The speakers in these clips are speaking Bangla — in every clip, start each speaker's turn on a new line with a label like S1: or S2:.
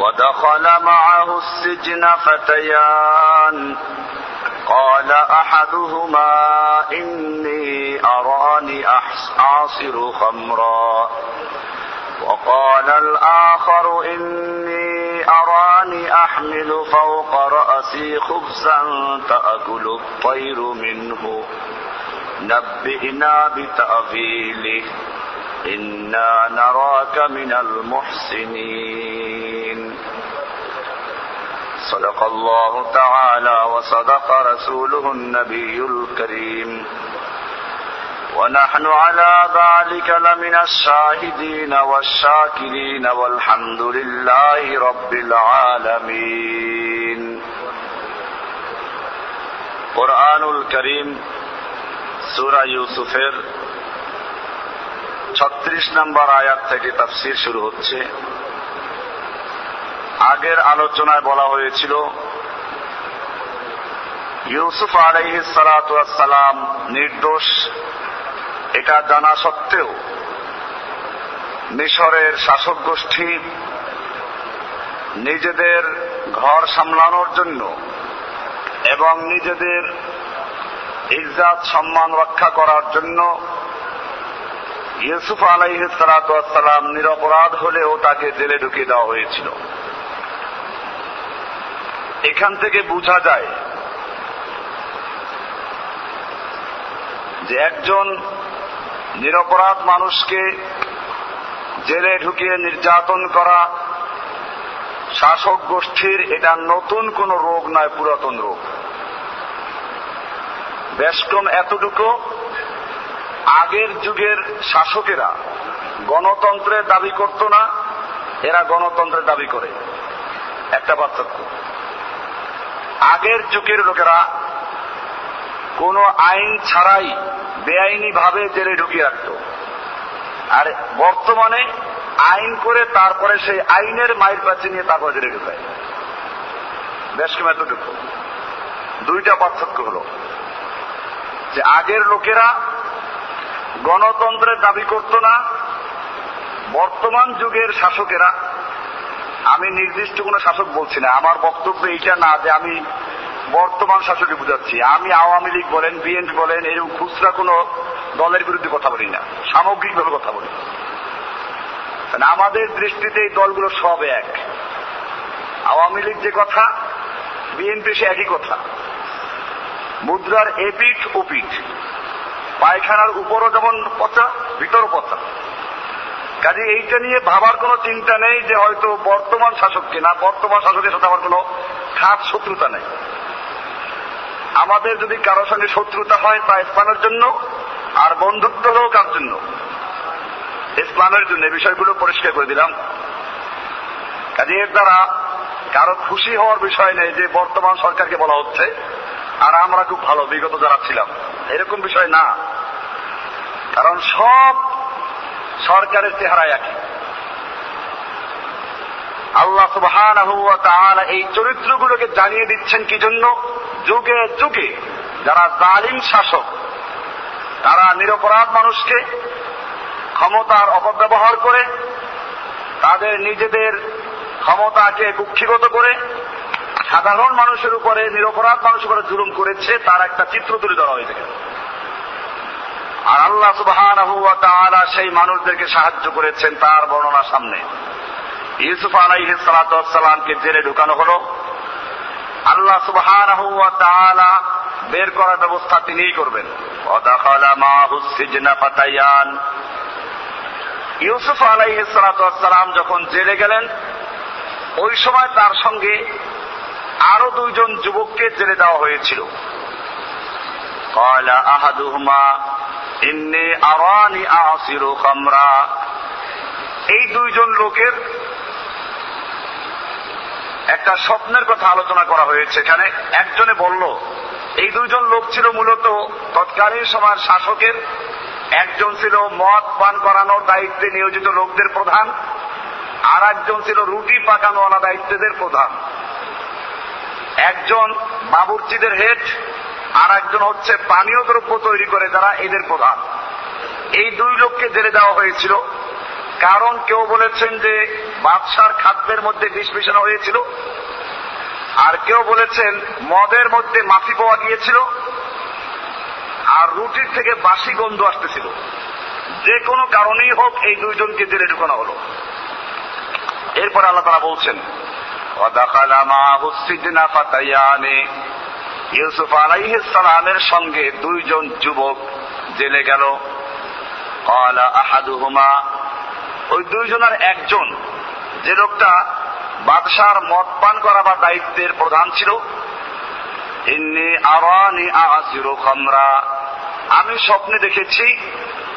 S1: ودخل معه السجن فتيان. قال أحدهما إني أراني اعصر خمرا. وقال الآخر إني أراني أحمل فوق رأسي خبزا تأكل الطير منه. نبئنا بتأويله. إنا نراك من المحسنين. صدق الله تعالى وصدق رسوله النبي الكريم ونحن على ذلك لمن الشاهدين والشاكرين والحمد لله رب العالمين قرآن الكريم সুরা ইউসুফের ছত্রিশ নম্বর আয়াত থেকে তাফসির শুরু হচ্ছে আগের আলোচনায় বলা হয়েছিল, ইউসুফ আলাইসালাম নির্দোষ, এটা জানা সত্ত্বেও মিশরের শাসক গোষ্ঠী নিজেদের ঘর সামলানোর জন্য এবং নিজেদের ইজ্জাত, সম্মান রক্ষা করার জন্য ইউসুফ আলাইসালাম নিরপরাধ হলেও তাকে জেলে ঢুকিয়ে দেওয়া হয়েছিল। এখান থেকে বোঝা যায় যে একজন নিরপরাধ মানুষকে জেলে ঢুকিয়ে নির্যাতন করা শাসক গোষ্ঠীর এটা নতুন কোন রোগ নয়, পুরাতন রোগ। বেশকম এতটুকু, আগের যুগের শাসকেরা গণতন্ত্রের দাবি করত না, এরা গণতন্ত্রের দাবি করে। একটা পার্থক্য। আগের যুগের লোকেরা কোন আইন ছাড়াই বেআইনি ভাবে জেলে ঢুকিয়ে রাখত। আর বর্তমানে আইন করে তারপরে সেই আইনের মায়ের পাচ্ছে নিয়ে তারপরে জেলে ঢুকায়। বেশ কম এতটুকু দুইটা পার্থক্য হলো যে আগের লোকেরা গণতন্ত্রের দাবি করত না, বর্তমান যুগের শাসকেরা আমি নির্দিষ্ট কোন শাসক বলছি না। আমার বক্তব্য এইটা না যে আমি বর্তমান শাসককে বুঝাচ্ছি। আমি আওয়ামী লীগ বলেন, বিএনপি বলেন, এরকম খুচরা কোন দলের বিরুদ্ধে কথা বলি না। সামগ্রিকভাবে কথা বলি। আমাদের দৃষ্টিতে এই দলগুলো সব এক। আওয়ামী লীগ যে কথা, বিএনপি সে একই কথা। মুদ্রার এপিঠ ওপিঠ। পায়খানার উপরও যেমন পচা, ভিতরও পচা। কাজে এইটা নিয়ে ভাবার কোনো চিন্তা নেই যে হয়তো বর্তমান শাসককে না, বর্তমান শাসকের সাথে আমার কোনো খাত শত্রুতা নেই। আমাদের যদি কারোর সঙ্গে শত্রুতা হয় তা ইসলামের জন্য, আর বন্ধুত্ব হলেও কার জন্য? ইসলামের জন্য বিষয়গুলো পরিষ্কার করে দিলাম। কাজে এর দ্বারা কারও খুশি হওয়ার বিষয় নেই যে বর্তমান সরকারকে বলা হচ্ছে, আর আমরা খুব ভালো, বিগত যারা ছিলাম। এরকম বিষয় না। কারণ সব সরকারের চেহারা একই আল্লাহ সুবহান এই চরিত্রগুলোকে জানিয়ে দিচ্ছেন কি জন্য? যুগে যুগে যারা জালিম শাসক, তারা নিরপরাধ মানুষকে ক্ষমতার অপব্যবহার করে, তাদের নিজেদের ক্ষমতাকে কুক্ষিগত করে, সাধারণ মানুষের উপরে, নিরপরাধ মানুষের উপরে জুলুম করেছে, তার একটা চিত্র তুলে ধরা হয়েছে। আর আল্লাহ সুবাহ সেই মানুষদেরকে সাহায্য করেছেন তার বর্ণনা সামনে। ইউসুফ আলাইহ সালাতামকে জেলে ঢুকানো হলো। আল্লাহ সুবাহ বের করার ব্যবস্থা তিনিই করবেন। ইউসুফ আলাইহ সালাতাম যখন জেলে গেলেন, ওই সময় তার সঙ্গে আরও দুইজন যুবককে জেলে দেওয়া হয়েছিল। কয়লা আহাদুহমা এই দুইজন লোকের একটা স্বপ্নের কথা আলোচনা করা হয়েছে। এখানে একজনে বলল, এই দুইজন লোক ছিল মূলত তৎকালীন সময়ের শাসকের, একজন ছিল মদ পান করানোর দায়িত্বে নিয়োজিত লোকদের প্রধান, আর একজন ছিল রুটি পাকানোওয়ালা দায়িত্বদের প্রধান। একজন বাবুর্চিদের হেড আর একজন হচ্ছে পানীয় দ্রব্য তৈরি করে যারা এদের প্রধান। এই দুই লোককে জেলে দেওয়া হয়েছিল। কারণ কেউ বলেছেন যে বাদশার খাদ্যের মধ্যে বিষ মিশানো হয়েছিল। আর কেউ বলেছেন মদের মধ্যে মাফি পাওয়া গিয়েছিল। আর রুটির থেকে বাসি গন্ধ আসতেছিল। যে কোনো কারণেই হোক এই দুইজনকে জেলে ঢুকানো হলো। এরপর আল্লাহ তারা বলছেন ইউসুফ আলাইসালামের সঙ্গে দুইজন যুবক জেলে গেল। আহাদুহুমা, ওই দুইজনের একজন যে লোকটা বাদশার মদ পান করাবার দায়িত্বের প্রধান ছিল। আমি স্বপ্নে দেখেছি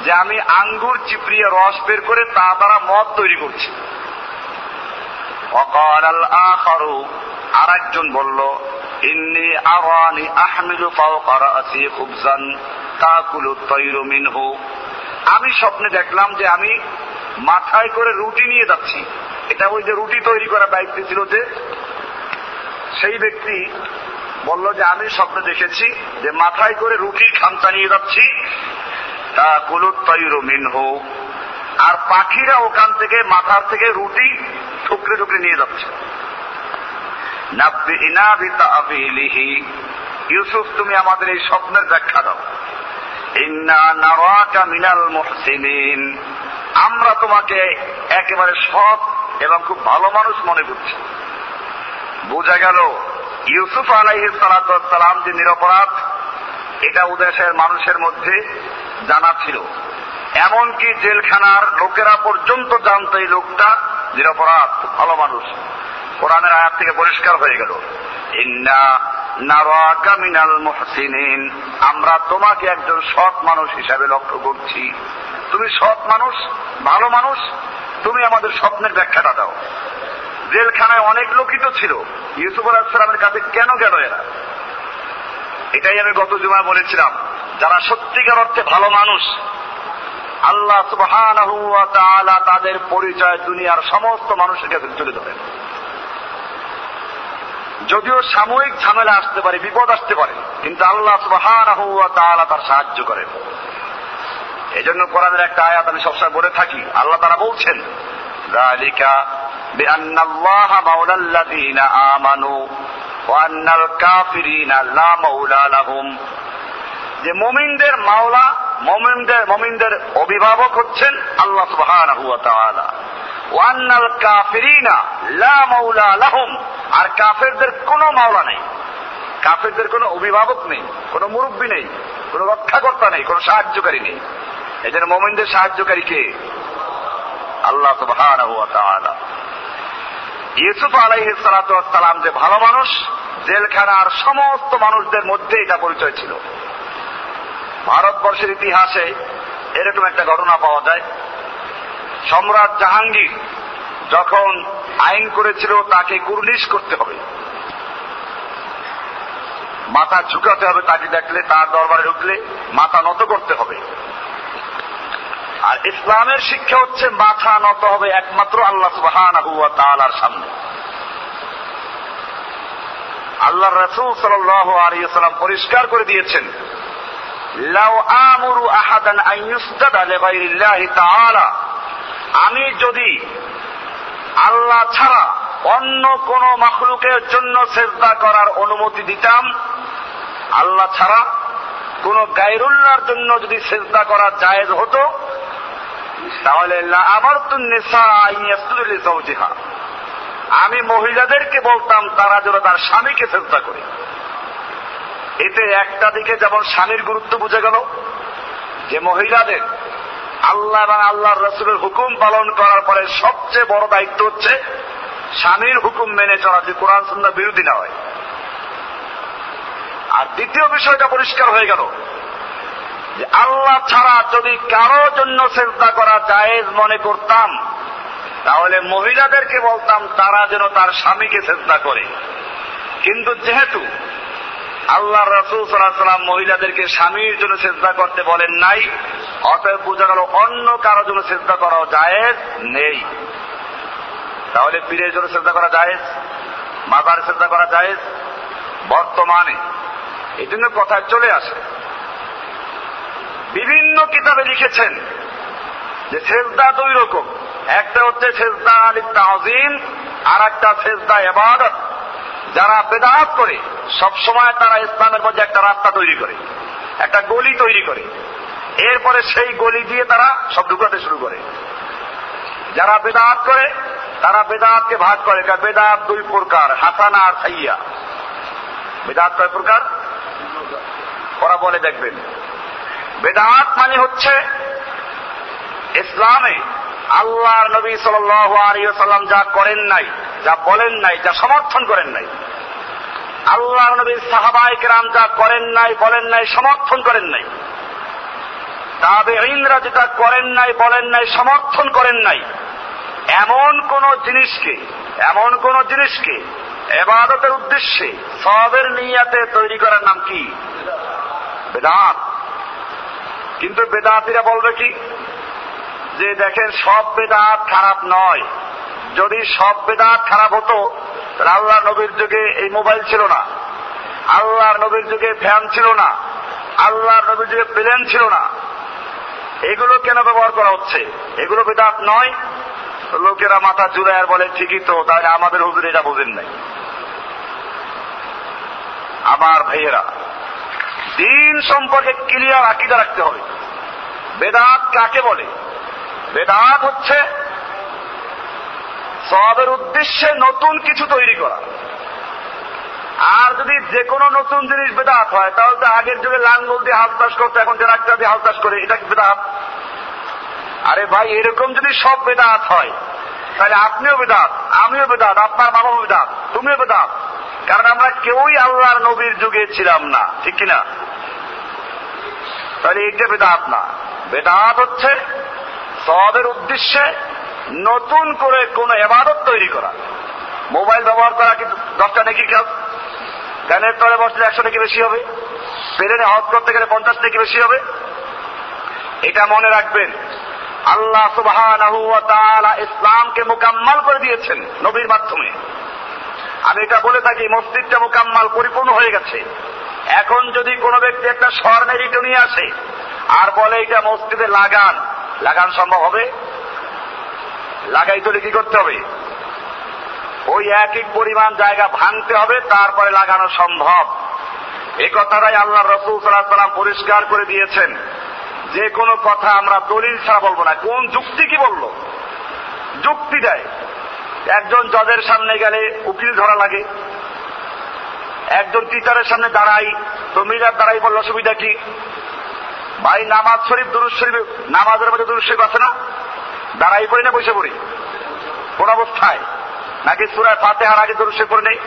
S1: যে আমি আঙ্গুর চিপড়িয়ে রস বের করে তা দ্বারা মদ তৈরি করছি। অকাল আল আর একজন বলল ইন্নি আরানি আহমিলু ফাওকা রাসি খুবজান তাকুলু তৈরু মিনহু। আমি স্বপ্নে দেখলাম যে আমি মাথায় করে রুটি নিয়ে যাচ্ছি। এটা ওই যে রুটি তৈরি করার দায়িত্ব ছিল যে, সেই ব্যক্তি বলল যে, আমি স্বপ্নে দেখেছি যে মাথায় করে রুটির খামচা নিয়ে যাচ্ছি। তা কুলুত তৈর মিনহু। আর পাখিরা ওখান থেকে মাথার থেকে রুটি ঠুকরে ঠুকরে নিয়ে যাচ্ছে। ইউসুফ, তুমি আমাদের এই স্বপ্নের ব্যাখ্যা দাও। মিনাল মুহসিনিন। আমরা তোমাকে একেবারে সৎ এবং খুব ভালো মানুষ মনে করছি। বোঝা গেল, ইউসুফ আলাইহ সালাম যে নিরপরাধ, এটা উদেশের মানুষের মধ্যে জানা ছিল। এমনকি জেলখানার লোকেরা পর্যন্ত জানত এই লোকটা নিরপরাধ ভালো মানুষ। কোরআনের আয়াত থেকে পরিষ্কার হয়ে গেল। আমরা তোমাকে একজন সৎ মানুষ হিসাবে লক্ষ্য করছি। তুমি সৎ মানুষ, ভালো মানুষ, তুমি আমাদের স্বপ্নের ব্যাখ্যাটা দাও। জেলখানায় অনেক লোকই তো ছিল। ইউসুফ আলাহিসামের কাছে কেন গেল এরা? এটাই আমি গত জুমায় বলেছিলাম। যারা সত্যিকার অর্থে ভালো মানুষ, আল্লাহ তাদের পরিচয় দুনিয়ার সমস্ত মানুষের কাছে তুলে ধরেন। যদিও সাময়িক ঝামেলা আসতে পারে, বিপদ আসতে পারে, কিন্তু আল্লাহ তাআলা তার সাহায্য করেন। এই জন্য কোরআনের একটা আয়াত আমি সবসময় বলে থাকি, আল্লাহ তারা বলছেন যে মমিনদের মাওলা, মমিনদের মমিনদের অভিভাবক হচ্ছেন আল্লাহ সুবাহ ওয়ান্নাল কাফিরিনা লা মাওলা লাহুম। আর কাফেরদের কোনো মাওলা নেই। কাফেরদের কোনো অভিভাবক নেই, কোনো মুরব্বী নেই, কোনো রক্ষাকর্তা নেই, কোনো সাহায্যকারী নেই। এই জন্য মোমিনদের সাহায্যকারী কে? আল্লাহ ওয়া তাআলা। ইউসুফ আলাইহিস সালাম যে ভালো মানুষ, জেলখানার সমস্ত মানুষদের মধ্যে এটা পরিচয় ছিল। ভারতবর্ষের ইতিহাসে এরকম একটা ঘটনা পাওয়া যায়। সম্রাট জাহাঙ্গীর যখন আইন করেছিল, তাকে কুর্নিশ করতে হবে। মাথা ঝুঁকাতে হবে তাকে দেখলে, তার দরবারে ঢুকলে মাথা নত করতে হবে। আর ইসলামের শিক্ষা হচ্ছে মাথা নত হবে একমাত্র আল্লাহ সুবাহান সামনে। আল্লাহ রসুল সাল্লাম পরিষ্কার করে দিয়েছেন আমি যদি আল্লাহ ছাড়া অন্য কোন মাখলুকের জন্য সেজদা করার অনুমতি দিতাম। আল্লাহ ছাড়া কোন গায়রুল্লাহর জন্য যদি সেজদা করা জায়েজ হতো, তাহলে আমার তুন্নেসা আমি মহিলাদেরকে বলতাম, তারা যেন তার স্বামীকে চেষ্টা করে। এতে একটা দিকে যেমন স্বামীর গুরুত্ব বুঝে গেল, যে মহিলাদের আল্লাহ এবং আল্লাহর রসুলের হুকুম পালন করার পরে সবচেয়ে বড় দায়িত্ব হচ্ছে স্বামীর হুকুম মেনে চলা, যে কোরআন সন্ধ্যা বিরোধী না হয়। আর দ্বিতীয় বিষয়টা পরিষ্কার হয়ে গেল, যে আল্লাহ ছাড়া যদি কারও জন্য চেষ্টা করা জায়েজ মনে করতাম, তাহলে মহিলাদেরকে বলতাম তারা যেন তার স্বামীকে চেষ্টা করে। কিন্তু যেহেতু আল্লাহ রসুল সাল্লাম মহিলাদেরকে স্বামীর জন্য চেষ্টা করতে বলেন নাই, অতএব বোঝা গেল অন্য কারও জন্য চেষ্টা করা জায়েজ নেই। তাহলে পীরের জন্য চেষ্টা করা জায়েজ, মাতার চেষ্টা করা জায়েজ? বর্তমানে এই জন্য কথায় চলে আসে, বিভিন্ন কিতাবে লিখেছেন যে সেজদা দুই রকম, একটা হচ্ছে সেজদা আলী তাহজিম আর একটা সেজদা এবাদত যারা বেদাত করে, সবসময় তারা ইসলামের মধ্যে একটা রাস্তা তৈরি করে, একটা গলি তৈরি করে। এরপরে সেই গলি দিয়ে তারা সব ঢুকাতে শুরু করে। যারা বেদাত করে, তারা বেদাতকে ভাগ করে। বেদাত দুই প্রকার, হাসানা আর সাইয়া। বেদাত কয় প্রকার? ওরা বলে দেখবেন। বেদাত মানে হচ্ছে ইসলামে আল্লাহর নবী সাল্লাম যা করেন নাই, যা বলেন নাই, যা সমর্থন করেন নাই আল্লাহ নবীর সাহাবাই কেরাম যা করেন নাই, বলেন নাই, সমর্থন করেন নাই তবে ইন্দ্রা যেটা করেন নাই, বলেন নাই, সমর্থন করেন নাই, এমন কোন জিনিসকে, এমন কোন জিনিসকে, এবাদতের উদ্দেশ্যে সবের নিয়াতে তৈরি করার নাম কি? বেদাত। কিন্তু বেদাতিরা বলবে কি? যে দেখেন সব বেদাত খারাপ নয়। যদি সব বেদাত খারাপ হতো আল্লাহ নবীর যুগে এই মোবাইল ছিল না। আল্লাহর নবীর যুগে ফ্যান ছিল না। আল্লাহর নবীর যুগে প্লেন ছিল না। এগুলো কেন ব্যবহার করা হচ্ছে? এগুলো বেদাত নয়। লোকেরা মাথা জুড়ে আর বলে, ঠিকই তো, তাহলে আমাদের হুজুর এটা বোঝেন নাই। আমার ভাইয়েরা, দিন সম্পর্কে ক্লিয়ার আকিদা রাখতে হবে। বেদাত কাকে বলে? বেদাত হচ্ছে সবের উদ্দেশ্যে নতুন কিছু তৈরি করা। আর যদি যে কোনো নতুন জিনিস বেদাত হয়, তাহলে তো আগের যুগে লাঙ্গল দিয়ে হাল চাষ করতো, এখন ট্রাক্টর দিয়ে হাল চাষ করে, এটা কি বেদাত? আরে ভাই, এরকম যদি সব বেদাত হয়, তাহলে আপনিও বেদাত, আমিও বেদাত, আপনার বাবাও বেদাত, তুমিও বেদাত। কারণ আমরা কেউই আল্লাহর নবীর যুগে ছিলাম না, ঠিক কিনা? তাহলে এই যে বেদাত না। বেদাত হচ্ছে সবের উদ্দেশ্যে নতুন করে কোন এবাদত তৈরি করা। মোবাইল ব্যবহার করা কিন্তু দশটা নাকি কাজ গানের তলে বসলে একশো থেকে বেশি হবে। প্লেনে হজ করতে গেলে পঞ্চাশ থেকে বেশি হবে। এটা মনে রাখবেন, আল্লাহ সুবাহ ইসলামকে মোকাম্মাল করে দিয়েছেন নবীর মাধ্যমে। আমি এটা বলে থাকি, মসজিদটা মোকাম্মাল, পরিপূর্ণ হয়ে গেছে। এখন যদি কোনো ব্যক্তি একটা স্বর্ণের ইটো আসে আর বলে এটা মসজিদে লাগান লাগান সম্ভব হবে? লাগাই তোলে কি করতে হবে? ওই একই পরিমাণ জায়গা ভাঙতে হবে, তারপরে লাগানো সম্ভব। এ কথাটাই আল্লাহ রসুল সাল্লাহ সাল্লাম পরিষ্কার করে দিয়েছেন। যে কোনো কথা আমরা দলিল ছাড়া বলব না। কোন যুক্তি কি বলল? যুক্তি দেয়। একজন জজের সামনে গেলে উকিল ধরা লাগে। একজন টিচারের সামনে দাঁড়াই, তো মিরার দাঁড়াই বলল অসুবিধা কি? ভাই, নামাজ শরীফ দুরুজ শরীফ, নামাজের মধ্যে দুরুজ শরীফ আছে না? দাঁড়াই পড়ি না, বসে পড়ি। কোন অবস্থায়? নাকি সুরায় ফাতেহার আগে দুরুজ শরীফ নেই?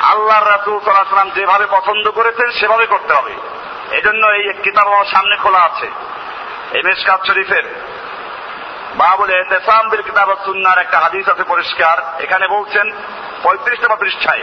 S1: আল্লাহর রাসুল সাল্লাম যেভাবে পছন্দ করেছেন, সেভাবে করতে হবে। এই জন্য এই কিতাব আমার সামনে খোলা আছে। এই মেশকাত শরীফের বাবুল এহতেসাম বিল কিতাব সুন্নার একটা হাদিস আছে পরিষ্কার। এখানে বলছেন, পঁয়ত্রিশ নম্বর পৃষ্ঠায়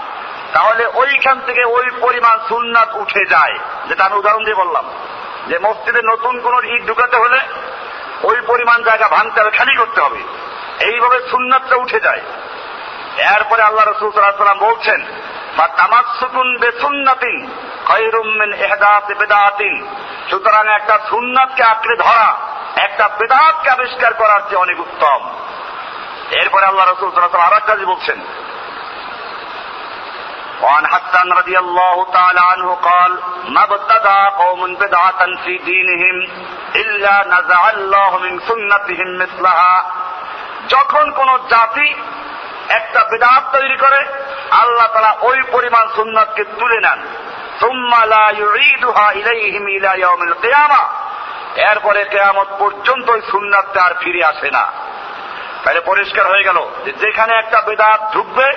S1: তাহলে ওইখান থেকে ওই পরিমাণ সুন্নাত উঠে যায়। যেটা আমি উদাহরণ দিয়ে বললাম, যে মসজিদে নতুন কোন ইট ঢুকাতে হলে ওই পরিমাণ জায়গা ভাঙতে হবে, খালি করতে হবে। এইভাবে সুন্নাতটা উঠে যায়। এরপরে আল্লাহ রসুল বলছেন বা তামাসুকুন বে সুন্নাতিন খৈরুমিন এহদাতে বেদাতিন। সুতরাং একটা সুন্নাতকে আঁকড়ে ধরা, একটা বেদাতকে আবিষ্কার করার চেয়ে অনেক উত্তম। এরপরে আল্লাহ রসুল সাল্লাম আর একটা বলছেন وعن حسان رضي الله تعالى عنه قال ما ابتدع قوم بدعة في دينهم إلا نزع الله من سنتهم مثلها যখন কোন জাতি একটা বেদাত তৈরি করে আল্লাহ তারা ওই পরিমাণ সুন্নাতকে তুলে নেন এরপরে কেয়ামত পর্যন্ত ওই সুন্নাতটা আর ফিরে আসে না তাহলে পরিষ্কার হয়ে গেল যেখানে একটা বেদাত ঢুকবে,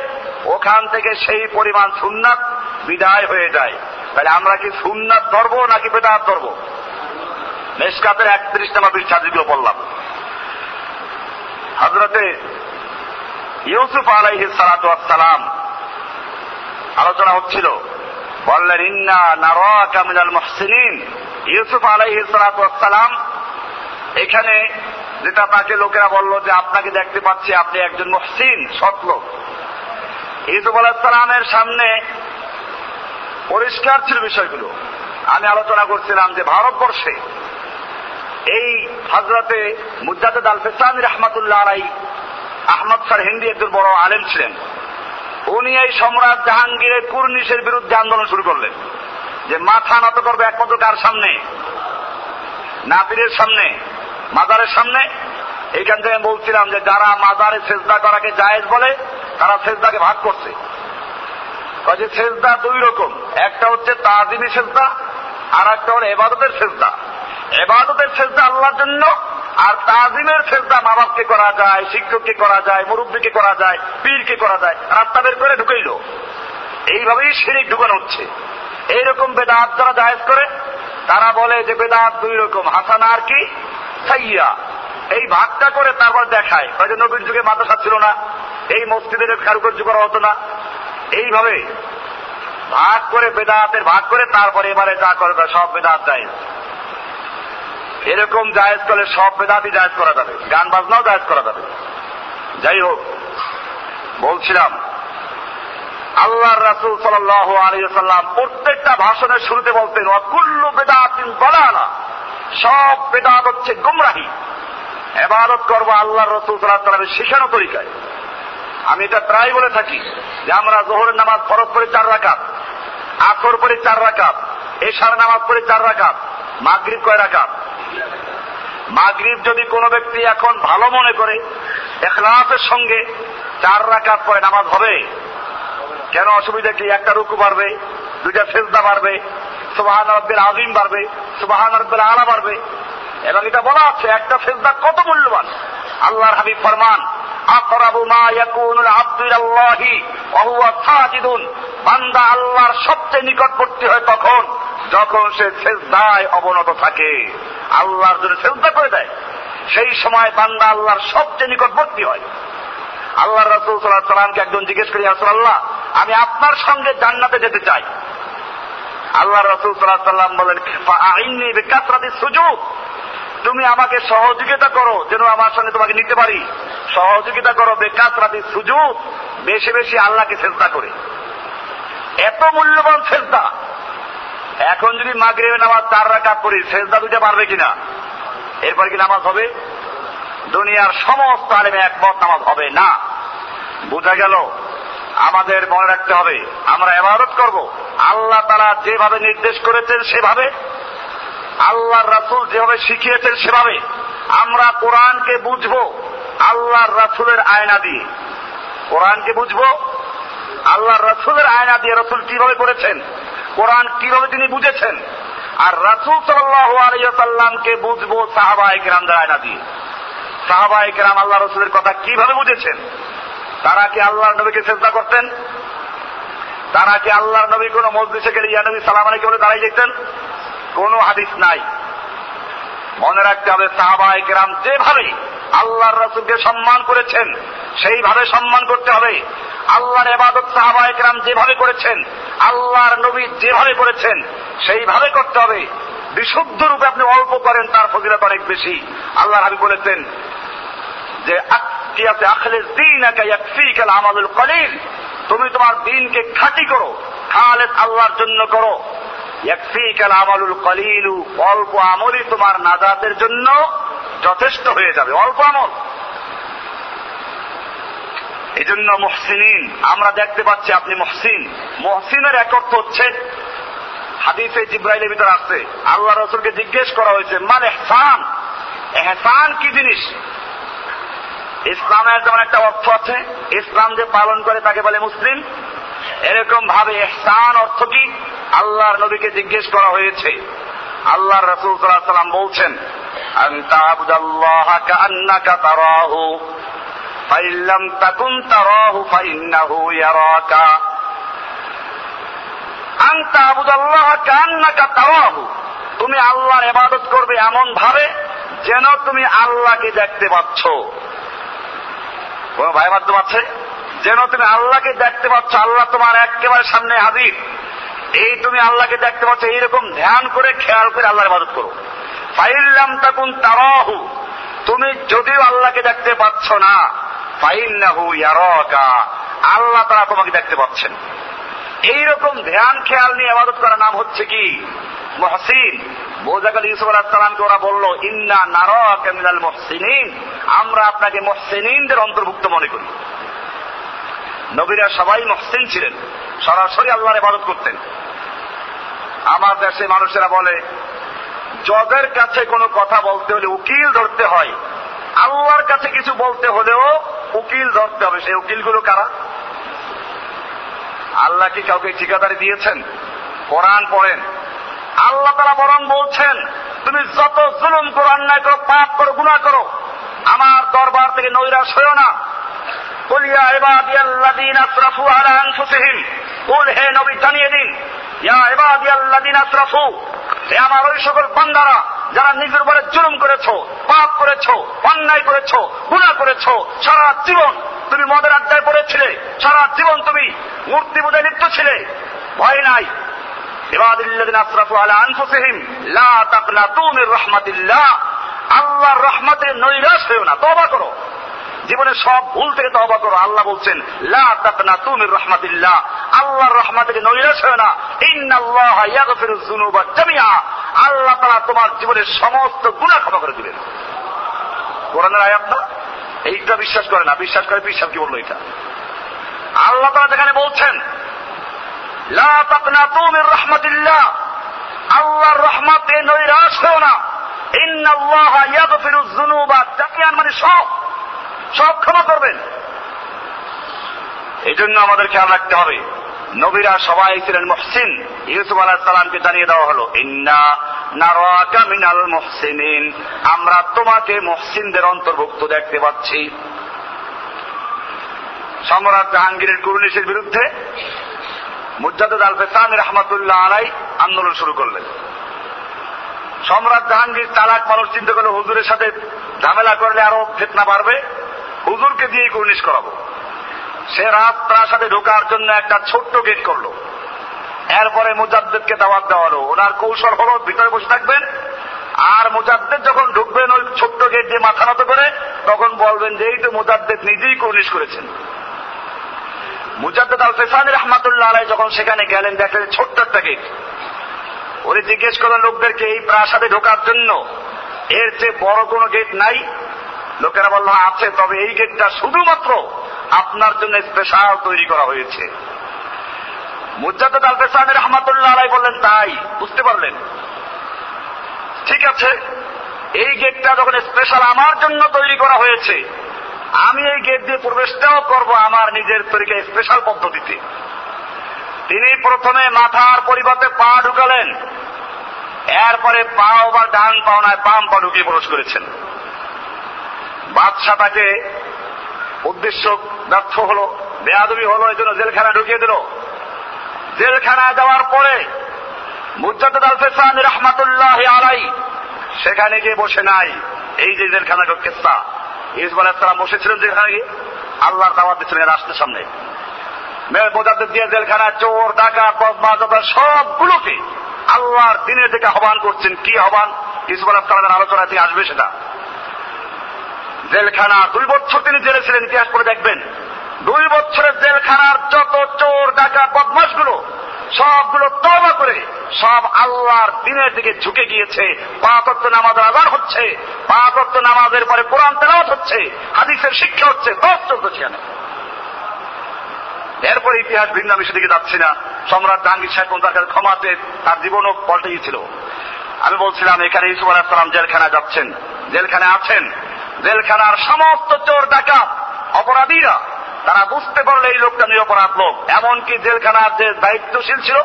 S1: ওখান থেকে সেই পরিমাণ সুন্নাত বিদায় হয়ে যায়। তাহলে আমরা কি সুন্নাত ধরবো নাকি বেদাত ধরবো? মেসকাতের একত্রিশ নম্বর পৃষ্ঠা যেগুলো বললাম হজরতে ইউসুফ আলাইহি সালাম আলোচনা হচ্ছিল, বললেন, ইন্না নারাকা মিনাল মুহসিনিন। ইউসুফ আলাইহি সালাম এখানে যেটা তাকে লোকেরা বলল যে আপনাকে দেখতে পাচ্ছি, আপনি একজন মুহসিন, সৎ লোক। ইউসুফ আলাহিসাল্লামের সামনে পরিষ্কার ছিল বিষয়গুলো। আমি আলোচনা করছিলাম যে ভারতবর্ষে এই হজরতে মুজাদ্দ আল ফেসানি রহমাতুল্লাহ আলাই আহমদ স্যার হিন্দি একজন বড় আলেম ছিলেন। উনি এই সম্রাট জাহাঙ্গীরের কুর্নিশের বিরুদ্ধে আন্দোলন শুরু করলেন। যে মাথা নত করবে একমাত্র কার সামনে? নাপিরের সামনে। মাজারের সামনে। এইখান থেকে বলছিলাম যে যারা মাজারে সেজদা করাকে জায়েজ বলে, তারা সেজদাকে ভাগ করছে। কাজে সেজদা দুই রকম। একটা হচ্ছে তাজিমি সেজদা, আর একটা হলো এবাদতের সেজদা। এবাদতের সেজদা আল্লাহর জন্য, আর তাজিমের সেজদা মা বাপকে করা যায়, শিক্ষককে করা যায়, মুরব্বীকে করা যায়, পীরকে করা যায়। রাস্তা বের করে ঢুকাইল। এইভাবেই শিরিক ঢুকানো হচ্ছে। এইরকম বেদাত যারা জায়েজ করে, তারা বলে যে বেদাত দুই রকম। হাসানা আর কি? সাইয়া এই ভাগটা করে তারপর দেখায়। হয়তো নবীর যুগে মাদ্রাসা ছিল না, এই মসজিদের কারুকার্য করা হতো না। এইভাবে ভাগ করে বেদাতের ভাগ করে তারপরে এবারে যা করে সব বেদাত যায় এরকম জায়েজ করলে সব বেদাতই জায়েজ করা যাবে। গান বাজনাও জায়েজ করা যাবে। যাই হোক, বলছিলাম আল্লাহ রাসুল সাল্লাহ আলিয়াল্লাম প্রত্যেকটা ভাষণের শুরুতে বলতেন অকুল্লু বেদাতিন বলানা সব বেদাত হচ্ছে গুমরাহি। এবারত করব আল্লাহ রসুল সাল্লামের শিখানো তরিকায়। আমি এটা প্রায় বলে থাকি যে আমরা জোহরের নামাজ ফরজ করে চার রাকাত, আসর পরে চার রাকাত, এশার নামাজ পড়ে চার রাকাত, মাগরীব কয় রাকাত? মাগরীব যদি কোনো ব্যক্তি এখন ভালো মনে করে, এখলাসের সঙ্গে চার রাকাত পরে নামাজ হবে। কেন অসুবিধা কি? একটা রুকু বাড়বে, দুইটা ফেজদা বাড়বে সুবাহান রব্বের আজিম বাড়বে, সুবাহান রব্বের আলা বাড়বে। এবং এটা বলা আছে, একটা ফেজদা কত মূল্যবান? আল্লাহর হাবিব ফরমান, আকরাবু মা ইয়াকুনুল আব্দু ওয়া হুয়া সাজিদুন। বান্দা আল্লাহর সবচেয়ে নিকটবর্তী হয় তখন, যখন সে সেজদায় অবনত থাকে। আল্লাহর জন্য সেজদা করে দেয়। সেই সময় বান্দা আল্লাহর সবচেয়ে নিকটবর্তী হয়। আল্লাহ একজন জিজ্ঞেস করি আমি আপনার সঙ্গে জান্নাতে যেতে চাই। আল্লাহ রসুল সাল্লাম বলেন তুমি আমাকে সহযোগিতা করো, যেন আমার সঙ্গে তোমাকে নিতে পারি। সহযোগিতা করো বেকাশ রাতি সুযোগ বেশি বেশি আল্লাহকে চেষ্টা করে। এত মূল্যবান সেজদা এখন যদি মাগরিবে নামাজ চার রাখা করি সেজদা দুইটা পারবে কিনা? এরপর কি নামাজ হবে? দুনিয়ার সমস্ত আলেমে একমত নামাজ হবে না। বোঝা গেল? আমাদের মনে রাখতে হবে, আমরা এবারত করব। আল্লাহ তারা যেভাবে নির্দেশ করেছেন সেভাবে, আল্লাহর রাসুল যেভাবে শিখিয়েছেন সেভাবে। আমরা কোরআনকে বুঝব, আল্লাহর রাসুলের আয়না দিয়ে। কোরআনকে বুঝব, আল্লাহর রাসুলের আয়না দিয়ে রসুল কীভাবে করেছেন, কোরআন কীভাবে তিনি বুঝেছেন। আর রাসুল সাল্লামকে বুঝব সাহাবা একরাম দ্বারা না দিয়ে। সাহাবা একরাম আল্লাহ রসুলের কথা কীভাবে বুঝেছেন? তারা কি আল্লাহর নবীকে চেষ্টা করতেন? তারা কি আল্লাহর নবী কোন মসজিদে গেলে ইয়া নবী সালাম আলাইকে বলে দাঁড়াই যেতেন? কোন হাদিস নাই। মনে রাখতে হবে সাহাবা একরাম যেভাবে আল্লাহর রসুলকে সম্মান করেছেন, সেইভাবে সম্মান করতে হবে। আল্লাহর এবাদত সাহাবা একরাম যেভাবে করেছেন, আল্লাহর নবী যেভাবে করেছেন, সেইভাবে করতে হবে। বিশুদ্ধ রূপে আপনি অল্প করেন, তার ফজিলত অনেক বেশি। আল্লাহ হাবি বলেছেন যে আকিয়াতে আখলে কলিল। তুমি তোমার দিনকে খাঁটি করো, খালেদ আল্লাহর জন্য করো। কলিলু, অল্প আমলই তোমার নাজাতের জন্য যথেষ্ট হয়ে যাবে, অল্প আমল। এই জন্য আমরা দেখতে পাচ্ছি আপনি মহসিন। মহসিনের এক অর্থ হচ্ছে, হাদিসে জিব্রাইলের ভিতরে আসছে আল্লাহ রসুলকে জিজ্ঞেস করা হয়েছে মানে এহসান এহসান কি জিনিস? ইসলামের যেমন একটা অর্থ আছে, ইসলাম যে পালন করে তাকে বলে মুসলিম এরকম ভাবে এহসান অর্থ কি? আল্লাহর নবীকে জিজ্ঞেস করা হয়েছে। আল্লাহ রসুল সাল্লাম বলছেন তুমি আল্লাহর ইবাদত করবে এমন ভাবে যেন তুমি আল্লাহকে দেখতে পাচ্ছ। কোন ভাই মাধ্যম আছে? যেন তুমি আল্লাহকে দেখতে পাচ্ছ, আল্লাহ তোমার একেবারে সামনে হাজির। এই তুমি আল্লাহকে দেখতে পাচ্ছ, এইরকম ধ্যান করে, খেয়াল করে আল্লাহর ইবাদত করো। ফাইল্লাম তাকুন তারাহু, তুমি যদিও আল্লাহকে দেখতে পাচ্ছ না ফাইল্লাহু ইয়ারাকা, আল্লাহ তারা তোমাকে দেখতে পাচ্ছেন। এইরকম ধ্যান, খেয়াল নিয়ে আবাদত করার নাম হচ্ছে কি? মহসিন। বোজাকাল ইউসুফ আলাহ ওরা বলল, ইন্না নারকা মিনাল আমরা আপনাকে মহসিনিনদের অন্তর্ভুক্ত মনে করি। নবীরা সবাই মহসিন ছিলেন। সরাসরি আল্লাহর ইবাদত করতেন। আমার দেশে মানুষেরা বলে, জগের কাছে কোনো কথা বলতে হলে উকিল ধরতে হয়। আল্লাহর কাছে কিছু বলতে হলেও উকিল ধরতে হবে। সেই উকিলগুলো কারা? আল্লাহ কি কাউকে ঠিকাদারি দিয়েছেন? কোরআন পড়েন। আল্লাহ তারা বরং বলছেন, তুমি যত জুলুম করো, অন্যায় করো, পাপ করো গুণা করো, আমার দরবার থেকে নৈরাশ হয়েও না। কুলিয়া এবাদিয়াল্লাদিন আশরাফু আলা আনফুসিহিম, কুল হে নবী জানিয়ে দিন, ইয়া এবাদিয়াল্লাদিন আশরাফু হে আমার ওই সকল বান্দারা, যারা নিজের উপরে জুলুম করেছ, পাপ করেছ, অন্যায় করেছ গুণা করেছ, সারা জীবন তুমি মদের আড্ডায় পড়েছিলে, সারা জীবন তুমি মূর্তি পূজায় লিপ্ত ছিলে। ভয় নাই। আল্লাহর নৈরাশ না করো। জীবনে সব ভুল থেকে করো। আল্লাহ বলছেন, লা আল্লাহর নৈরাশ না। ইন্নাল্লাহ ইয়াগফিরুজ যুনুবা আল্লাহ তাআলা তোমার জীবনের সমস্ত গুনাহ ক্ষমা করে দিবেন। কোরআনের আয়াত না? এইটা বিশ্বাস করে না বিশ্বাস করে বিশ্বাস কি বলল এটা? আল্লাহ তারা যেখানে বলছেন রহমতুল্লাহ আল্লাহর রহমতে নৈরাশ হও না। মানে সব সব ক্ষমা করবেন। এই জন্য আমাদের খেয়াল রাখতে হবে। নবীরা সবাই ছিলেন মহসিন। ইউসুফ আলাহ সালামকে জানিয়ে দেওয়া হলো, ইন্না নারাকা মিনাল মহসিনিন। আমরা তোমাকে মহসিনদের অন্তর্ভুক্ত দেখতে পাচ্ছি। সম্রাট জাহাঙ্গীরের কুরুনিশের বিরুদ্ধে মুজাদ্দ আল ফেসামি রহমতুল্লাহ আলাই আন্দোলন শুরু করলেন। সম্রাট জাহাঙ্গীর চালাক মানুষ চিন্তা করলে, হুজুরের সাথে ঝামেলা করলে আরও ফেতনা বাড়বে। হুজুরকে দিয়ে কুর্নিশ করাবো। সে রাত প্রাসাদে ঢোকার জন্য একটা ছোট্ট গেট করল। এরপরে মুজাদ্দেদকে দাওয়াত দেওয়া হলো ওনার কৌশল হলো, ভিতরে বসে থাকবেন, আর মুজাদ্দেদ যখন ঢুকবেন ওই ছোট্ট গেট দিয়ে মাথা নত করে, তখন বলবেন যে, এই তো মুজাদ্দেদ নিজেই কুর্নিশ করেছেন। মুজাদ্দেদ আল ফেসানি রহমাতুল্লাহ আলাই যখন সেখানে গেলেন, দেখলেন ছোট্ট একটা গেট ওরে জিজ্ঞেস করেন লোকদেরকে এই প্রাসাদে ঢোকার জন্য এর চেয়ে বড় কোনো গেট নাই? লোকেরা বলল, আছে, তবে এই গেটটা শুধুমাত্র আপনার জন্য স্পেশাল তৈরি করা হয়েছে। মুজাদ্দ আল রহমাতুল্লাহ আলাই বললেন, তাই, বুঝতে পারলেন? ঠিক আছে, এই গেটটা যখন স্পেশাল আমার জন্য তৈরি করা হয়েছে, আমি এই গেট দিয়ে প্রবেশটাও করব আমার নিজের স্পেশাল পদ্ধতিতে। তিনি প্রথমে মাথার পরিবর্তে পা ঢুকালেন। এরপরে পাও বা ডান পাও নয়, বাম পা ঢুকিয়ে প্রবেশ করেছেন। বাদশাহ তাকে উদ্দেশ্য ব্যর্থ হলো, বেয়াদবি হলো এই জন্য জেলখানা ঢুকিয়ে দিল। জেলখানা যাওয়ার পরে আলাই সেখানে গিয়ে বসে নাই। এই যে জেলখানা কেসা? ইসব আলাহিসাম বসেছিলেন যেখানে গিয়ে, আল্লাহর দাওয়াত দিচ্ছিলেন রাষ্ট্রের সামনে। মোজাদ্দ দিয়ে জেলখানা চোর ডাকা বদমাজ সবগুলোকে আল্লাহর দিনের দিকে আহ্বান করছেন। কি আহ্বান? ইসব আলাহিসামের আলোচনা থেকে আসবে সেটা। জেলখানা দুই বছর তিনি জেলে ছিলেন, ইতিহাস করে দেখবেন। দুই বছরের জেলখানার যত চোর, ডাকা বদমাসগুলো সবগুলো তবা করে, সব আল্লাহর দিনের দিকে ঝুঁকে গিয়েছে। পাঁচত্ব নামাজ আজান হচ্ছে পাঁচত্ব নামাজের পরে কোরআন তেলাওয়াত হচ্ছে, হাদিসের শিক্ষা হচ্ছে দশ চলছে সেখানে এরপরে ইতিহাস ভিন্ন আমি সেদিকে যাচ্ছি না। সম্রাট জাহাঙ্গীর সাহেব তার ক্ষমাতে তার জীবনও পাল্টে গিয়েছিল আমি বলছিলাম, এখানে ইসুফ আলাহিসাম জেলখানা যাচ্ছেন। জেলখানায় আছেন। জেলখানার সমস্ত চোর ডাকাত, অপরাধীরা, তারা বুঝতে পারল এই লোকটা নিরপরাধ লোক। এমনকি জেলখানার যে দায়িত্বশীল ছিল,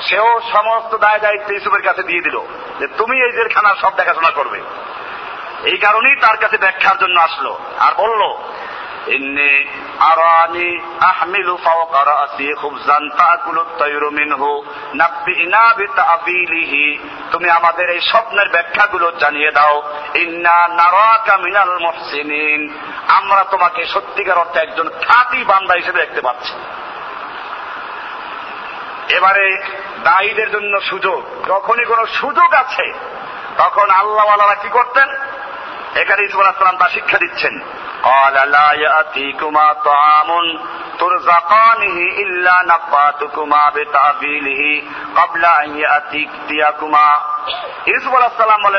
S1: সেও সমস্ত দায় দায়িত্ব ইসুফের কাছে দিয়ে দিল যে তুমি এই জেলখানার সব দেখাশোনা করবে। এই কারণেই তার কাছে ব্যাখ্যার জন্য আসলো। আর বলল ইন্নি আরানি আহমিলু রাসি মিনহু। বিতাবিলিহি। তুমি আমাদের এই স্বপ্নের ব্যাখ্যাগুলো জানিয়ে দাও। ইন্না নারাকা মিনাল মুহসিনিন। আমরা তোমাকে সত্যিকার অর্থে একজন খাতি বান্দা হিসেবে দেখতে পাচ্ছি। এবারে দায়ীদের জন্য সুযোগ। যখনই কোনো সুযোগ আছে, তখন আল্লাহওয়ালারা কি করতেন? এখানে ইসুফ আলাহাম তা শিক্ষা দিচ্ছেন।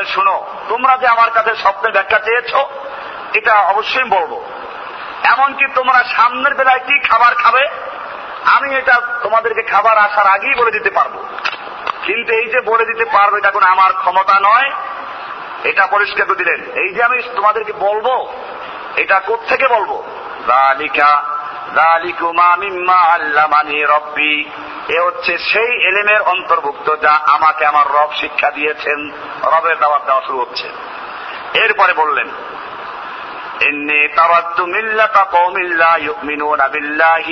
S1: শুনো, তোমরা যে আমার কাছে স্বপ্নের ব্যাখ্যা চেয়েছ, এটা অবশ্যই বলব। এমনকি তোমরা সামনের বেলায় কি খাবার খাবে, আমি এটা তোমাদেরকে খাবার আসার আগেই বলে দিতে পারব। কিন্তু এই যে বলে দিতে পারব, এটা কোনো আমার ক্ষমতা নয়। এটা পরিষ্কার করে দিলেন এই যে আমি তোমাদেরকে বলবো এটা থেকে বলবো জালিকা জালিকুমা মিম্মা আল্লামানি রব্বি এ হচ্ছে সেই এলেমের অন্তর্ভুক্ত যা আমাকে আমার রব শিক্ষা দিয়েছেন রবের দাওয়াত দেওয়া শুরু হচ্ছে এরপরে বললেন إني تركت ملة قوم لا يؤمنون بالله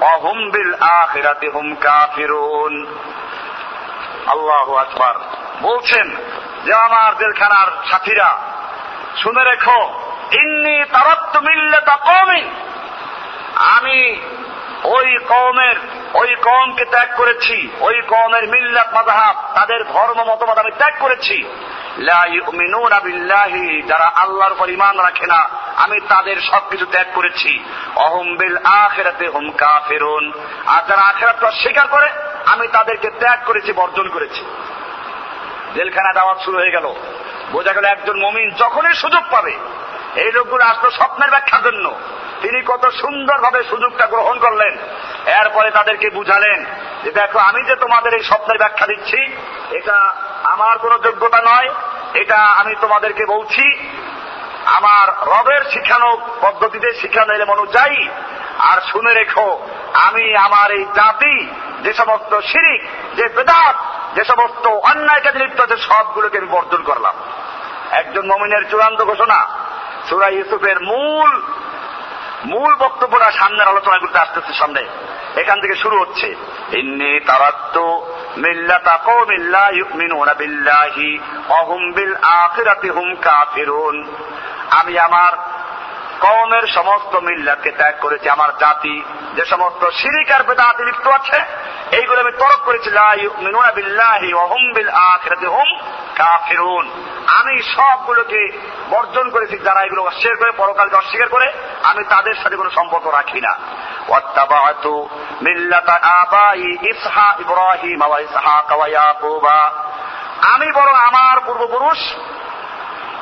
S1: وهم بالآخرة هم كافرون আল্লাহ আকবার বলছেন যে আমার জেলখানার সাথীরা, শুনে রেখো, ইন্নি তারত্ব মিললে মিল্লাতা কওমিন আমি ওই কমের ওই কমকে ত্যাগ করেছি, ওই কমের মিল্লাত মাযহাব, তাদের ধর্ম মতবাদ আমি ত্যাগ করেছি। যারা আল্লাহর উপর ইমান রাখে না, আমি তাদের সবকিছু ত্যাগ করেছি। অহম বিল আখেরাতে হুম কাফিরুন। আর যারা আখিরাতকে অস্বীকার করে, আমি তাদেরকে ত্যাগ করেছি, বর্জন করেছি। জেলখানা দাওয়াত শুরু হয়ে গেল। বোঝা গেল একজন মমিন যখনই সুযোগ পাবে, এই লোকগুলো আসলো স্বপ্নের ব্যাখ্যার জন্য। তিনি কত সুন্দরভাবে সুযোগটা গ্রহণ করলেন। এরপরে তাদেরকে বুঝালেন যে, দেখো, আমি যে তোমাদের এই স্বপ্নের ব্যাখ্যা দিচ্ছি, এটা আমার কোনো যোগ্যতা নয়, এটা আমি তোমাদেরকে বলছি, আমার রবের শিখানো পদ্ধতিতে শিখানো এলেম অনুযায়ী আর শুনে রেখো, আমি আমার এই জাতি, যে সমস্ত শিরিক, যে বেদাত যে সমস্ত অন্যায় কাজে লিপ্ত আছে, সবগুলোকে আমি বর্জন করলাম। একজন মমিনের চূড়ান্ত ঘোষণা, সুরা ইউসুফের মূল মূল বক্তব্যটা সামনের আলোচনা করতে আসতেছে সামনে। এখান থেকে শুরু হচ্ছে, ইন্নি তারাত্ত মিল্লাতা কওমিন লা ইউমিনুনা বিল্লাহি, ওয়া হুম বিল আখিরাতি হুম কাফিরুন। আমি আমার কওমের সমস্ত মিল্লাকে ত্যাগ করেছি, আমার জাতি, যে সমস্ত সিরিকার আর লিপ্ত আছে, এইগুলো আমি তরক করেছি আমি সবগুলোকে বর্জন করেছি, যারা এগুলো অস্বীকার করে, পরকালকে অস্বীকার করে, আমি তাদের সাথে কোনো সম্পর্ক রাখি না। মিল্লাতা আমি বরং আমার পূর্বপুরুষ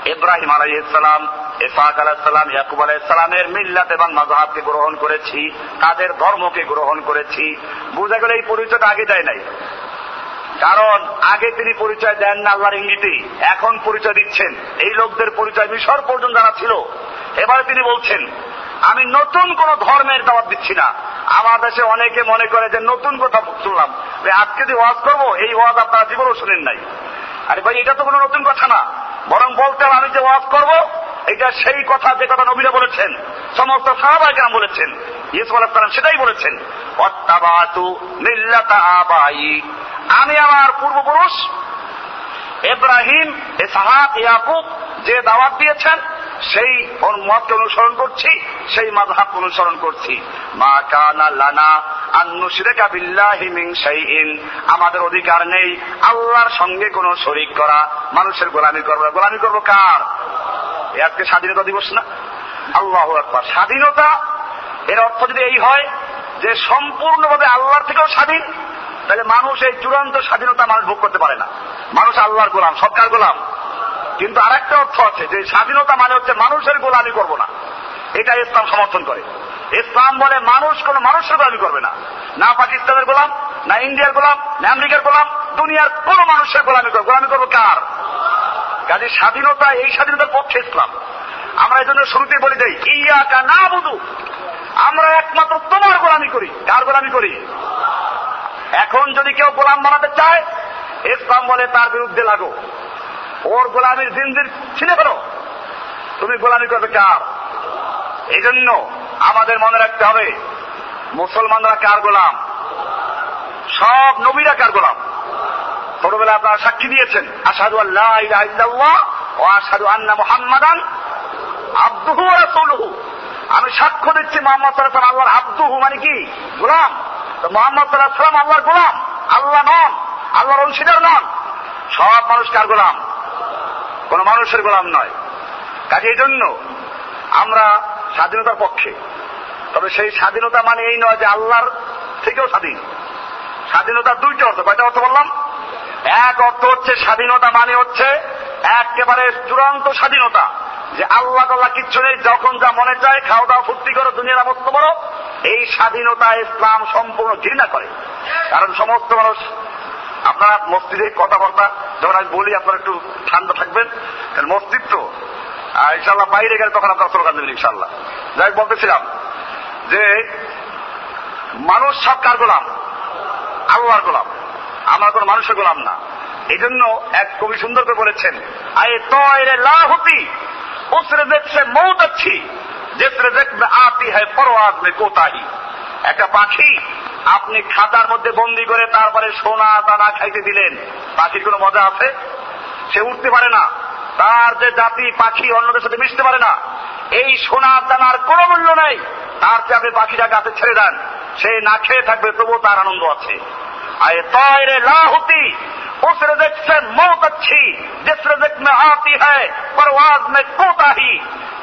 S1: ইব্রাহিম আলাইসালাম ইসাক আলাহিসাল্লাম ইয়াকুব আলাইসালামের মিল্লাত এবং মজাহাবকে গ্রহণ করেছি, তাদের ধর্মকে গ্রহণ করেছি। বোঝা গেলে এই পরিচয়টা আগে দেয় নাই। কারণ আগে তিনি পরিচয় দেন না আল্লাহর ইঙ্গিতেই। এখন পরিচয় দিচ্ছেন। এই লোকদের পরিচয় মিশর পর্যন্ত যারা ছিল। এবারে তিনি বলছেন, আমি নতুন কোন ধর্মের দাওয়াত দিচ্ছি না। আমার দেশে অনেকে মনে করে যে নতুন কথা শুনলাম। আজকে যে ওয়াজ করব, এই ওয়াজ আপনারা জীবনও শুনেন নাই। আরে ভাই, এটা তো কোনো নতুন কথা না। বরং বলতে হবে, আমি যে ওয়াজ করব, এটা সেই কথা যে কথা নবীরা বলেছেন, সমস্ত সাহাবাই কেন বলেছেন, ইয়েসু আলাহাম সেটাই বলেছেন। আমি আমার পূর্বপুরুষ, এব্রাহিম এসাহাক ইয়াকুব, যে দাওয়াত দিয়েছেন, সেই মতকে অনুসরণ করছি, সেই মাযহাব অনুসরণ করছি। মা কানা লানা আমাদের অধিকার নেই আল্লাহর সঙ্গে কোন শরিক করা, মানুষের গোলামি করব। গোলামি করব কার? আজকে স্বাধীনতা দিবস না? আল্লাহ একবার স্বাধীনতা, এর অর্থ যদি এই হয় যে সম্পূর্ণভাবে আল্লাহর থেকেও স্বাধীন, তাহলে মানুষ এই চূড়ান্ত স্বাধীনতা মানুষ ভোগ করতে পারে না। মানুষ আল্লাহর গোলাম সরকার গোলাম। কিন্তু আরেকটা অর্থ আছে যে স্বাধীনতা মানে হচ্ছে মানুষের গোলামি করব না। এটা ইসলাম সমর্থন করে। ইসলাম বলে মানুষ কোন মানুষের গোলামি করবে না। না পাকিস্তানের গোলাম, না ইন্ডিয়ার গোলাম, না আমেরিকার গোলাম, দুনিয়ার কোন মানুষের গোলামি করবে গোলামি করব কার? কাজে স্বাধীনতা, এই স্বাধীনতার পক্ষে ইসলাম। আমরা এই জন্য শুরুতে বলি দেই, ইয়াকা না বুধু আমরা একমাত্র তোমার গোলামি করি। কার গোলামি করি? এখন যদি কেউ গোলাম বানাতে চায়, ইসলাম বলে তার বিরুদ্ধে লাগো। ওর গোলামির জিনজির ছিঁড়ে ফেলো। তুমি গোলামি করবে কার? এই জন্য আমাদের মনে রাখতে হবে, মুসলমানরা কার গোলাম? সব নবীরা কার গোলাম? ছোটবেলা আপনারা সাক্ষী দিয়েছেন আসাদু আল্লাহ ও আসাদু আন্না মোহাম্মদান আব্দুহু রাসূলুহু। আমি সাক্ষ্য দিচ্ছি মোহাম্মদ সাল্লাহ আল্লাহর আব্দুহু মানে কি? গোলাম। মোহাম্মদ সাল্লাহ সাল্লাম আল্লাহর গোলাম আল্লাহ নন আল্লাহর অংশীদার নন সব মানুষ কার গোলাম? কোন মানুষের গোলাম নয়। কাজে এই জন্য আমরা স্বাধীনতার পক্ষে তবে সেই স্বাধীনতা মানে এই নয় যে আল্লাহর থেকেও স্বাধীন। স্বাধীনতা দুইটা অর্থ, কয়টা অর্থ বললাম? এক অর্থ হচ্ছে স্বাধীনতা মানে হচ্ছে একেবারে চূড়ান্ত স্বাধীনতা, যে আল্লাহ তাল্লাহ কিচ্ছু নেই, যখন যা মনে চায় খাওয়া দাওয়া ফুর্তি করো, দুনিয়ার অবস্থা বড় এই স্বাধীনতা ইসলাম সম্পূর্ণ ঘৃণা করে। কারণ সমস্ত মানুষ, আপনারা মসজিদে কথাবার্তা, যখন আমি বলি, আপনারা একটু ঠান্ডা থাকবেন, কারণ মসজিদ তো ইনশাল্লাহ বাইরে গেলে তখন আপনার স্লোগান দেবেন ইনশাল্লাহ যাই বলতেছিলাম যে মানুষ সব কার গোলাম? আল্লাহর গোলাম। আমার কোনো মানুষের গোলাম না। এই জন্য এক কবি সুন্দর করে বলেছেন, আয়ে তয়রে লাহতি, উসরে দেখছে মৌত আচ্ছি যেসরে দেখবে আতি হয় পরওয়াজ মে কোতাহি। একটা পাখি আপনি খাতার মধ্যে বন্দি করে তারপরে সোনা দানা খাইতে দিলেন, পাখির কোনো মজা আছে? সে উঠতে পারে না। তার যে জাতি পাখি অন্যদের সাথে মিশতে পারে না। এই সোনার দানার কোনো মূল্য নেই। তার চেয়ে আপনি পাখিটা গাছে ছেড়ে দেন। সে না খেয়ে থাকবে, তবুও তার আনন্দ আছে। আয়ে তয় রে লাহতি اس رزق سے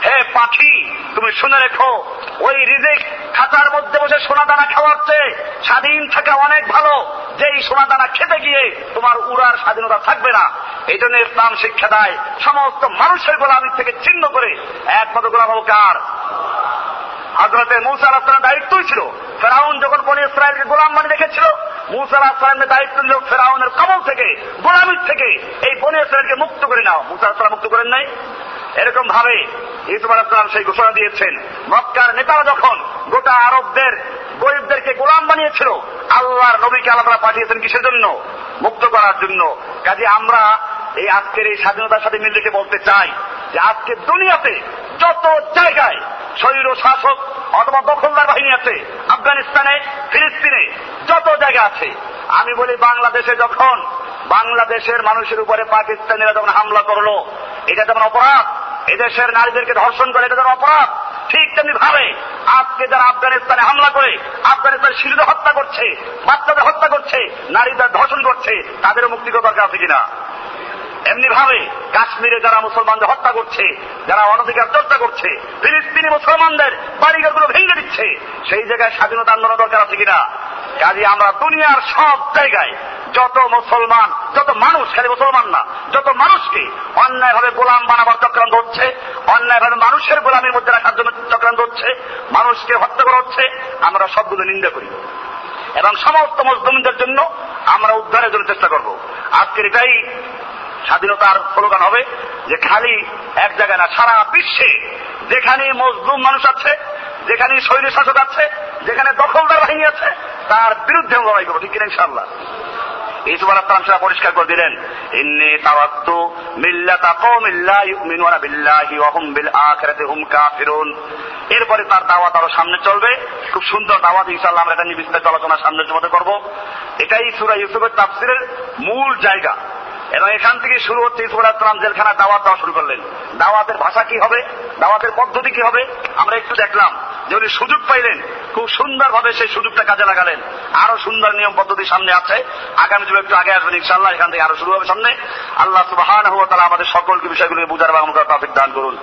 S1: হে তুমি শুনে রেখো, ওই খাতার মধ্যে স্বাধীন থাকা অনেক ভালো। যেই সোনা দানা খেতে গিয়ে তোমার উড়ার স্বাধীনতা থাকবে না। এই জন্য ইসলাম শিক্ষা দেয়, সমস্ত মানুষের গোলামির থেকে চিহ্ন করে। একমাত্র গোলাম কার? হজরতে মৌসা আলাহামের দায়িত্বই ছিল। ফেরাউন যখন বনি ইসরায়েলকে গোলাম মানে রেখেছিল, মুসা দায়িত্ব নিল ফেরাউনের কবল থেকে, গোলামির থেকে। এই বনি ইসরায়েলকে মুক্ত করে নাও। মুসা মুক্ত করেন নাই। এরকম ভাবে ইসুফ আলাহাম সেই ঘোষণা দিয়েছেন। মক্কার নেতারা যখন গোটা আরবদের, গরিবদেরকে গোলাম বানিয়েছিল, আল্লাহর নবীকে আল্লাহ পাঠিয়েছেন কিসের জন্য? মুক্ত করার জন্য। কাজে আমরা এই আজকের এই স্বাধীনতার সাথে মিল রেখে বলতে চাই যে আজকে দুনিয়াতে যত জায়গায় শরীর শাসক অথবা দখলদার বাহিনী আছে, আফগানিস্তানে, ফিলিস্তিনে, যত জায়গা আছে। আমি বলি বাংলাদেশে যখন বাংলাদেশের মানুষের উপরে পাকিস্তানিরা যখন হামলা করল, এটা যেমন অপরাধ, এদেশের নারীদেরকে ধর্ষণ করে, এটা যেমন অপরাধ, ঠিক তেমনি ভাবে আজকে যারা আফগানিস্তানে হামলা করে, আফগানিস্তান শিশুদের হত্যা করছে, বাচ্চাদের হত্যা করছে, নারীদের ধর্ষণ করছে, তাদেরও মুক্তি দরকার আছে কিনা? এমনি ভাবে কাশ্মীরে যারা মুসলমানদের হত্যা করছে, যারা অনধিকার চর্চা করছে, ফিলিস্তিনি মুসলমানদের বাড়িঘরগুলো ভেঙে দিচ্ছে, সেই জায়গায় স্বাধীনতা আন্দোলন দরকার আছে কিনা? কাজে আমরা দুনিয়ার সব জায়গায় যত মুসলমান, যত মানুষ, খালি মুসলমান না, যত মানুষকে অন্যায়ভাবে গোলাম বানাবার চক্রান্ত হচ্ছে, অন্যায়ভাবে মানুষের গোলামের মধ্যে রাখার জন্য চক্রান্ত হচ্ছে, মানুষকে হত্যা করা হচ্ছে, আমরা সবগুলো নিন্দা করি। এবং সমস্ত মজদুমদের জন্য আমরা উদ্ধারের জন্য চেষ্টা করব। আজকের এটাই স্বাধীনতার স্লোগান হবে যে খালি এক জায়গায় না, সারা বিশ্বে যেখানে মজলুম মানুষ আছে যেখানে শৈলী শাসক আছে, যেখানে দখলদার বাহিনী আছে, তার বিরুদ্ধে লড়াই করব, ঠিক কিনা ইনশাল্লাহ সুবার আসলাম সেটা পরিষ্কার করে দিলেন, ইন্নি তাওয়াত্তু মিল্লাতা কওমিন লা ইউমিনুনা বিল্লাহি ওয়া হুম বিল আখিরাতি হুম কাফিরুন। এরপরে তার দাওয়াত আরও সামনে চলবে, খুব সুন্দর দাওয়াত, ইনশাআল্লাহ আমরা এটা নিয়ে বিস্তারিত আলোচনা সামনের মধ্যে করব। এটাই সূরা ইউসুফের তাফসিরের মূল জায়গা। এবং এখান থেকে শুরু হচ্ছে ইসলাম জেলখানা, দাওয়াত দেওয়া শুরু করলেন। দাওয়াতের ভাষা কি হবে? দাওয়াতের পদ্ধতি কি হবে? আমরা একটু দেখলাম যে উনি সুযোগ পাইলেন। খুব সুন্দরভাবে সেই সুযোগটা কাজে লাগালেন। আরও সুন্দর নিয়ম পদ্ধতি সামনে আছে। আগামী যুগে একটু আগে আসবেন ইনশাল্লাহ এখান থেকে আরও শুরু হবে সামনে। আল্লাহ সুবাহ আমাদের সকলকে বিষয়গুলোকে বুঝার বা এবং দান করুন।